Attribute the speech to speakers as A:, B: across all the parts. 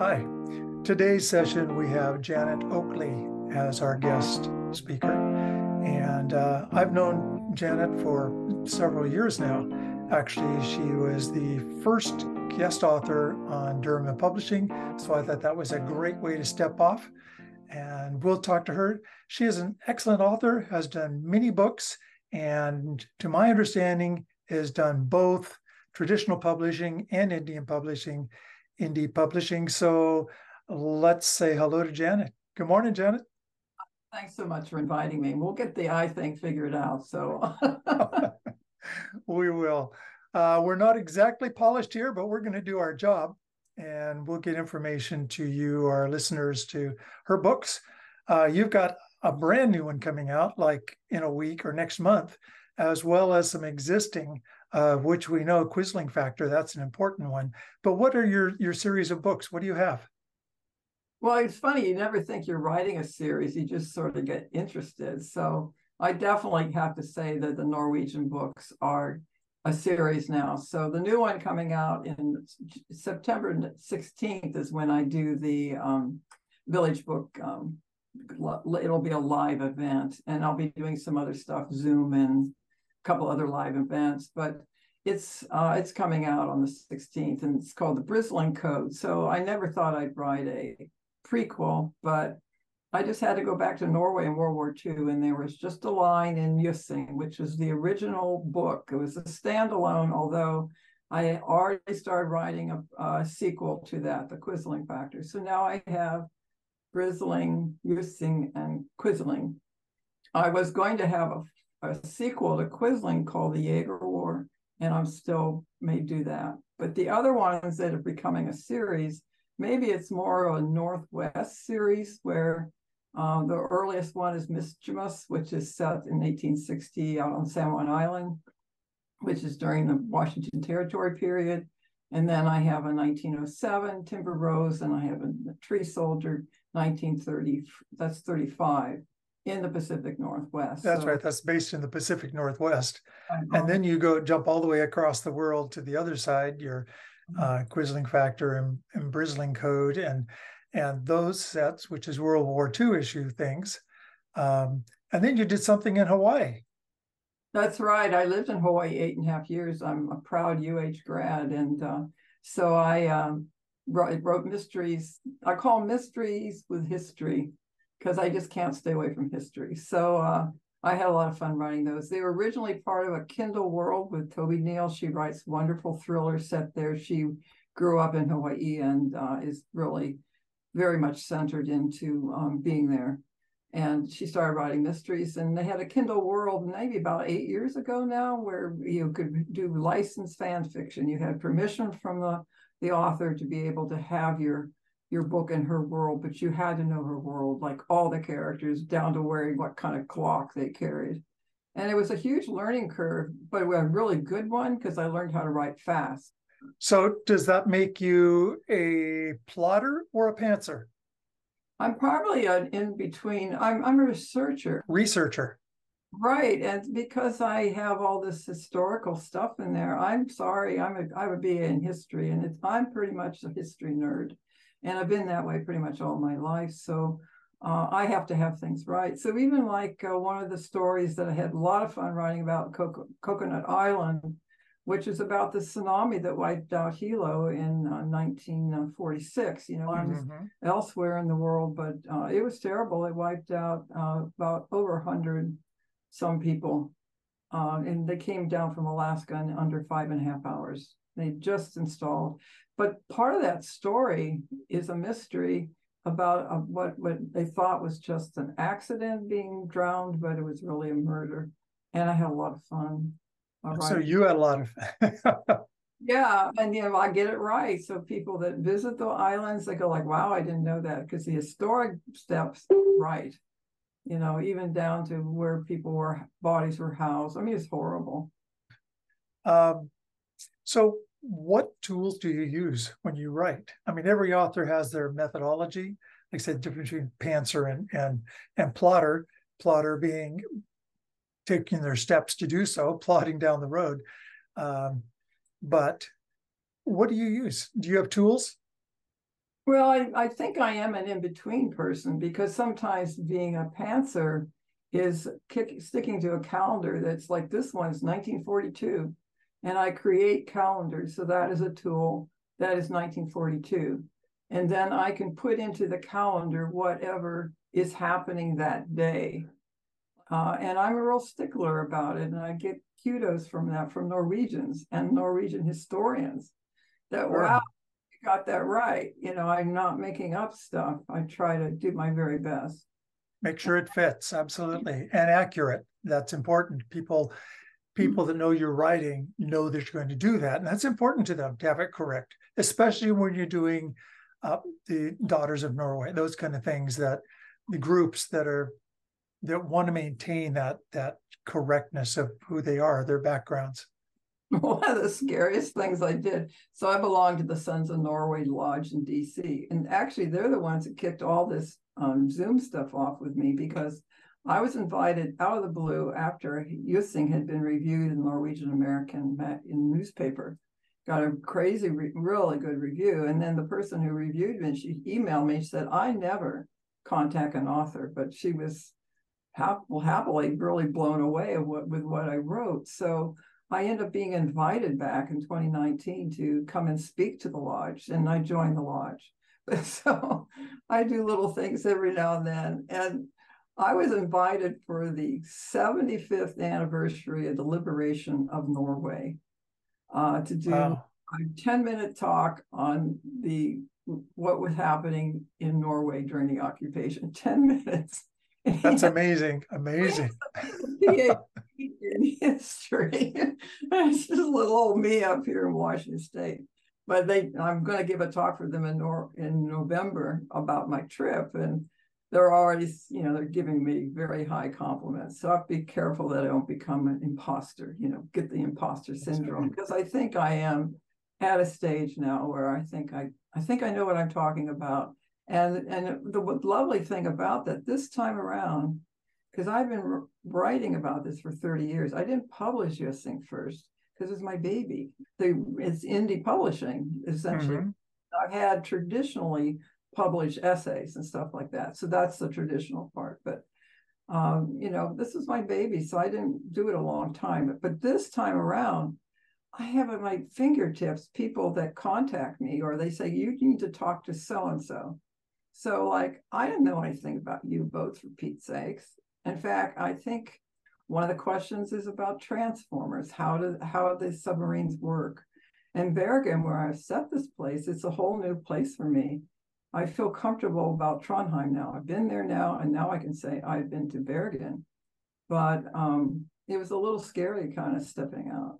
A: Hi. Today's session, we have Janet Oakley as our guest speaker. And uh, I've known Janet for several years now. Actually, she was the first guest author on Durham Publishing. So I thought that was a great way to step off. And we'll talk to her. She is an excellent author, has done many books, and to my understanding, has done both traditional publishing and Indian publishing indie publishing. So let's say hello to Janet. Good morning, Janet.
B: Thanks so much for inviting me. We'll get the I thing figured out. So
A: we will. Uh, we're not exactly polished here, but we're going to do our job and we'll get information to you, our listeners, to her books. Uh, you've got a brand new one coming out like in a week or next month, as well as some existing uh, which we know Quisling factor, that's an important one. But what are your, your series of books? What do you have?
B: Well, it's funny, you never think you're writing a series, you just sort of get interested. So I definitely have to say that the Norwegian books are a series now. So the new one coming out in September 16th is when I do the um, Village Book. Um, it'll be a live event, and I'll be doing some other stuff, Zoom and couple other live events, but it's uh, it's coming out on the 16th, and it's called the Brisling Code. So I never thought I'd write a prequel, but I just had to go back to Norway in World War II, and there was just a line in Jøssing, which was the original book. It was a standalone, although I already started writing a, a sequel to that, The Quisling Factor. So now I have Brisling, Jøssing, and Quisling. I was going to have a a sequel to Quisling called The Jaeger War, and I'm still may do that. But the other ones that are becoming a series, maybe it's more of a Northwest series where um, the earliest one is Mist-chi-mas, which is set in 1860 out on San Juan Island, which is during the Washington Territory period. And then I have a 1907 Timber Rose, and I have a Tree Soldier 1930. That's 35 in the Pacific Northwest.
A: That's
B: so,
A: right. That's based in the Pacific Northwest. And then you go jump all the way across the world to the other side, your mm-hmm. uh, Quisling Factor and, and Brisling Code and and those sets, which is World War II issue things. Um, and then you did something in Hawaii.
B: That's right. I lived in Hawaii eight and a half years. I'm a proud UH grad. And uh, so I um, wrote, wrote mysteries. I call mysteries with history because I just can't stay away from history. So uh, I had a lot of fun writing those. They were originally part of a Kindle World with Toby Neal. She writes wonderful thrillers set there. She grew up in Hawaii and uh, is really very much centered into um, being there. And she started writing mysteries, and they had a Kindle World maybe about eight years ago now, where you could do licensed fan fiction. You had permission from the the author to be able to have your your book and her world, but you had to know her world, like all the characters, down to wearing what kind of clock they carried. And it was a huge learning curve, but a really good one because I learned how to write fast.
A: So, does that make you a plotter or a pantser?
B: I'm probably an in between. I'm I'm a researcher.
A: Researcher.
B: Right, and because I have all this historical stuff in there, I'm sorry, I'm a I would be in history, and it's I'm pretty much a history nerd and I've been that way pretty much all my life. So uh, I have to have things right. So even like uh, one of the stories that I had a lot of fun writing about Co- Coconut Island, which is about the tsunami that wiped out Hilo in uh, 1946. You know, mm-hmm. elsewhere in the world, but uh, it was terrible. It wiped out uh, about over 100 some people. Uh, and they came down from Alaska in under five and a half hours. They just installed but part of that story is a mystery about uh, what what they thought was just an accident being drowned, but it was really a murder. And I had a lot of fun.
A: So you had a lot of fun.
B: yeah, and you know I get it right. So people that visit the islands, they go like, "Wow, I didn't know that," because the historic steps right. You know, even down to where people were bodies were housed. I mean, it's horrible.
A: Um, so what tools do you use when you write? I mean, every author has their methodology. Like I said, difference between pantser and and and plotter. Plotter being taking their steps to do so, plotting down the road. Um, but what do you use? Do you have tools?
B: Well, I, I think I am an in between person because sometimes being a pantser is kick, sticking to a calendar that's like this one's 1942. And I create calendars. So that is a tool that is 1942. And then I can put into the calendar whatever is happening that day. Uh, and I'm a real stickler about it. And I get kudos from that from Norwegians and Norwegian historians that, sure. wow, you got that right. You know, I'm not making up stuff. I try to do my very best.
A: Make sure it fits, absolutely, and accurate. That's important. People people that know your writing know that you're going to do that. And that's important to them to have it correct, especially when you're doing uh, the Daughters of Norway, those kind of things that the groups that are that want to maintain that that correctness of who they are, their backgrounds.
B: One of the scariest things I did. So I belong to the Sons of Norway Lodge in DC. And actually, they're the ones that kicked all this um, Zoom stuff off with me because I was invited out of the blue after Jøssing had been reviewed in Norwegian American in newspaper. Got a crazy, really good review. And then the person who reviewed me, she emailed me, she said, I never contact an author, but she was hap- well, happily really blown away what, with what I wrote. So I ended up being invited back in 2019 to come and speak to the lodge, and I joined the lodge. So I do little things every now and then. And I was invited for the 75th anniversary of the liberation of Norway uh, to do wow. a 10 minute talk on the what was happening in Norway during the occupation. 10 minutes.
A: That's amazing. Amazing.
B: in history. it's just little old me up here in Washington State. But they, I'm going to give a talk for them in Nor- in November about my trip, and they're already, you know, they're giving me very high compliments. So I have to be careful that I don't become an imposter. You know, get the imposter syndrome because I think I am at a stage now where I think I, I think I know what I'm talking about. And and the lovely thing about that this time around, because I've been writing about this for 30 years. I didn't publish Jøssing first because it's my baby. They, it's indie publishing, essentially. Mm-hmm. I've had traditionally published essays and stuff like that. So that's the traditional part. But, um, you know, this is my baby. So I didn't do it a long time. But this time around, I have at my fingertips people that contact me or they say, you need to talk to so and so. So, like, I didn't know anything about U boats for Pete's sakes. In fact, I think one of the questions is about transformers. How do how do these submarines work? And Bergen, where I've set this place, it's a whole new place for me. I feel comfortable about Trondheim now. I've been there now, and now I can say I've been to Bergen. But um, it was a little scary, kind of stepping out.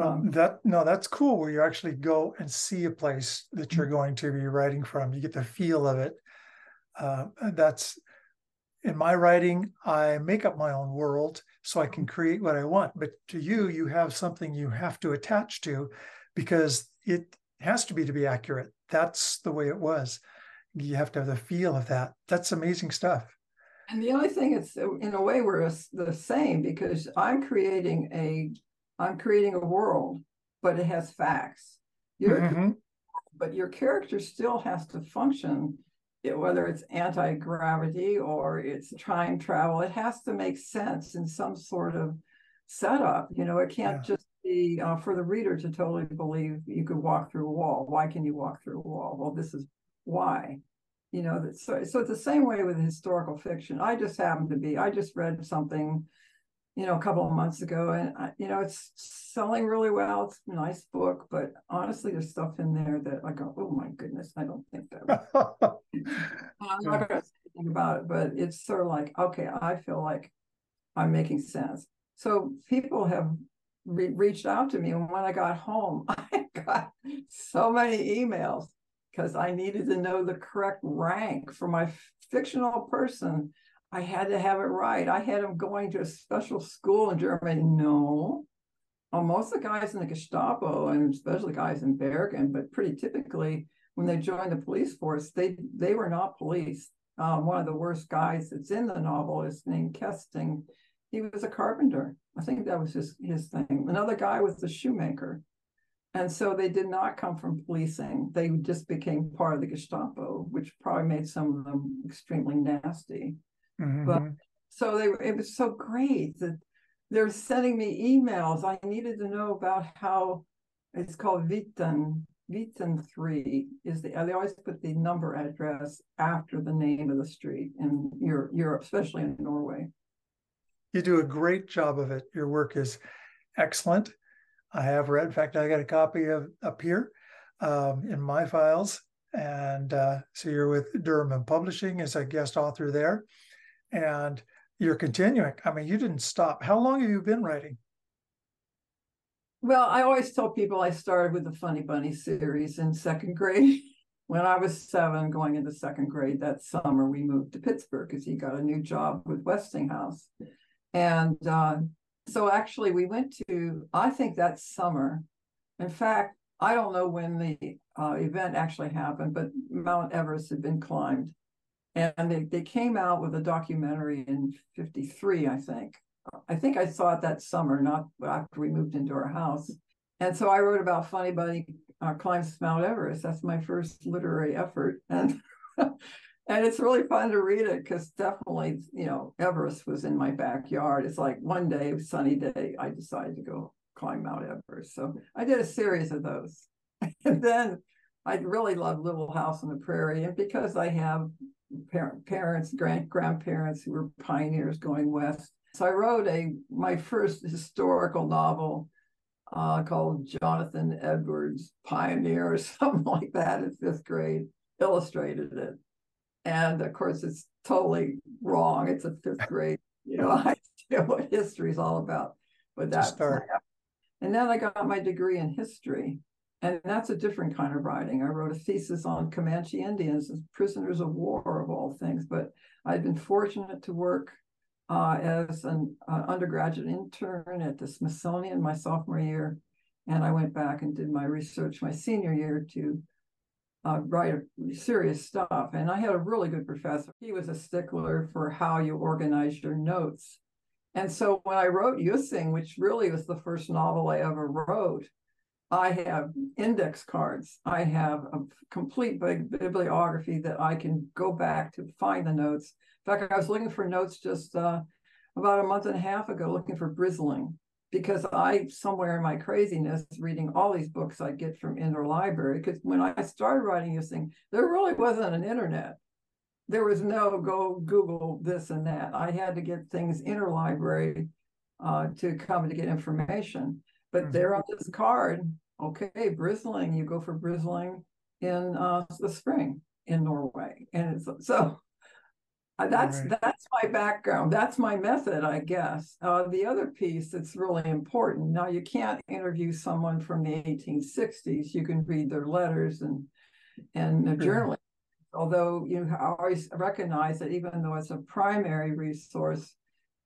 A: Um, that no, that's cool. Where you actually go and see a place that you're going to be writing from. You get the feel of it. Uh, that's in my writing, I make up my own world so I can create what I want. But to you, you have something you have to attach to because it has to be to be accurate. That's the way it was. You have to have the feel of that. That's amazing stuff.
B: And the only thing is, in a way, we're the same because I'm creating a, I'm creating a world, but it has facts. Your, mm-hmm. but your character still has to function whether it's anti-gravity or it's time travel, it has to make sense in some sort of setup. You know, it can't yeah. just be uh, for the reader to totally believe you could walk through a wall. Why can you walk through a wall? Well, this is why. You know, so so it's the same way with historical fiction. I just happen to be. I just read something you know, a couple of months ago, and I, you know, it's selling really well. It's a nice book, but honestly, there's stuff in there that I go, oh my goodness, I don't think that. I'm not going to say anything about it, but it's sort of like, okay, I feel like I'm making sense. So people have re- reached out to me, and when I got home, I got so many emails because I needed to know the correct rank for my fictional person I had to have it right. I had him going to a special school in Germany. No. Well, most of the guys in the Gestapo and especially guys in Bergen, but pretty typically when they joined the police force, they they were not police. Um, one of the worst guys that's in the novel is named Kesting. He was a carpenter. I think that was his his thing. Another guy was a shoemaker. And so they did not come from policing. They just became part of the Gestapo, which probably made some of them extremely nasty. Mm-hmm. But so they were, it was so great that they're sending me emails. I needed to know about how it's called Viten. Viten 3 is the, they always put the number address after the name of the street in Europe, especially in Norway.
A: You do a great job of it. Your work is excellent. I have read, in fact, I got a copy of up here um, in my files. And uh, so you're with Durham and Publishing as a guest author there. And you're continuing. I mean, you didn't stop. How long have you been writing?
B: Well, I always tell people I started with the Funny Bunny series in second grade. when I was seven, going into second grade that summer, we moved to Pittsburgh because he got a new job with Westinghouse. And uh, so actually, we went to, I think that summer. In fact, I don't know when the uh, event actually happened, but Mount Everest had been climbed. And they, they came out with a documentary in 53 i think. I think i saw it that summer not after we moved into our house. And so i wrote about funny bunny uh, climbs mount everest. That's my first literary effort. And and it's really fun to read it because definitely you know everest was in my backyard it's like one day sunny day i decided to go climb mount everest so i did a series of those and then I really love Little House on the Prairie, and because I have parent, parents, grand, grandparents who were pioneers going west. So I wrote a my first historical novel uh, called Jonathan Edwards Pioneer or something like that in fifth grade, illustrated it. And of course, it's totally wrong. It's a fifth grade, you know, idea what history is all about. But that's and then I got my degree in history. And that's a different kind of writing. I wrote a thesis on Comanche Indians as prisoners of war, of all things. But I've been fortunate to work uh, as an uh, undergraduate intern at the Smithsonian my sophomore year. And I went back and did my research my senior year to uh, write serious stuff. And I had a really good professor. He was a stickler for how you organize your notes. And so when I wrote Jøssing, which really was the first novel I ever wrote, I have index cards. I have a complete bibliography that I can go back to find the notes. In fact, I was looking for notes just uh, about a month and a half ago, looking for Brisling, because I, somewhere in my craziness, reading all these books I get from interlibrary, because when I started writing this thing, there really wasn't an internet. There was no go Google this and that. I had to get things interlibrary uh, to come to get information. But mm-hmm. there on this card, okay, Brisling, you go for Brisling in uh, the spring in Norway. And it's, so uh, that's right. that's my background. That's my method, I guess. Uh, the other piece that's really important. Now you can't interview someone from the 1860s. You can read their letters and and the journaling. Although you always recognize that even though it's a primary resource,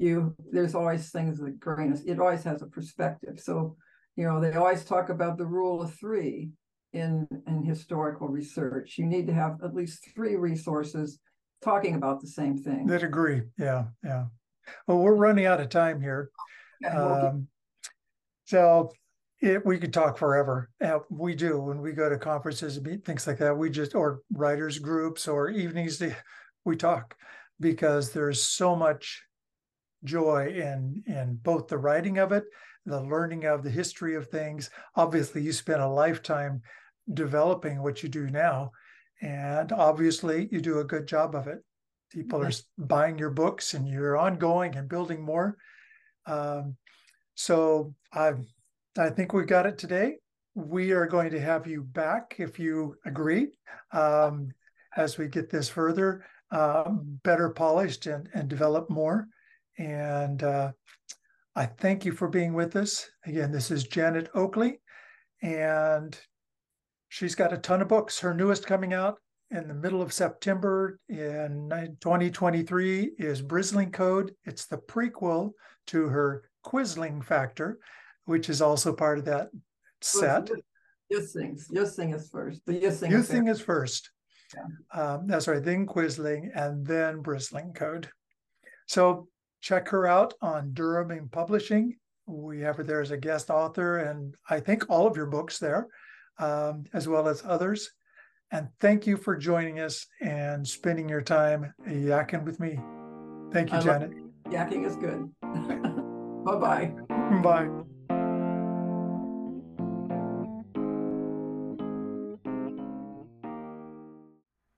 B: you there's always things that grain it always has a perspective so you know they always talk about the rule of three in in historical research you need to have at least three resources talking about the same thing
A: that agree yeah yeah well we're running out of time here okay, um, so it, we could talk forever. Uh, we do when we go to conferences, and meet things like that. We just or writers groups or evenings. We talk because there's so much joy in in both the writing of it, the learning of the history of things. Obviously, you spent a lifetime developing what you do now, and obviously, you do a good job of it. People are buying your books, and you're ongoing and building more. Um, so I I think we've got it today. We are going to have you back if you agree um, as we get this further, uh, better polished and, and develop more. And uh, I thank you for being with us. Again, this is Janet Oakley, and she's got a ton of books. Her newest coming out in the middle of September in 2023 is Brisling Code. It's the prequel to her Quisling Factor, which is also part of that set.
B: Jøssing, Jøssing is first. The Jøssing,
A: Jøssing is first. Yeah. Um, that's right. Then Quisling and then Brisling Code. So check her out on Durham and Publishing. we have her there as a guest author, and I think all of your books there, um, as well as others. And thank you for joining us and spending your time yakking with me. Thank you,
B: I
A: Janet.
B: Yakking is good. bye bye.
A: Bye.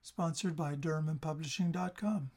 A: Sponsored by DurhamandPublishing.com.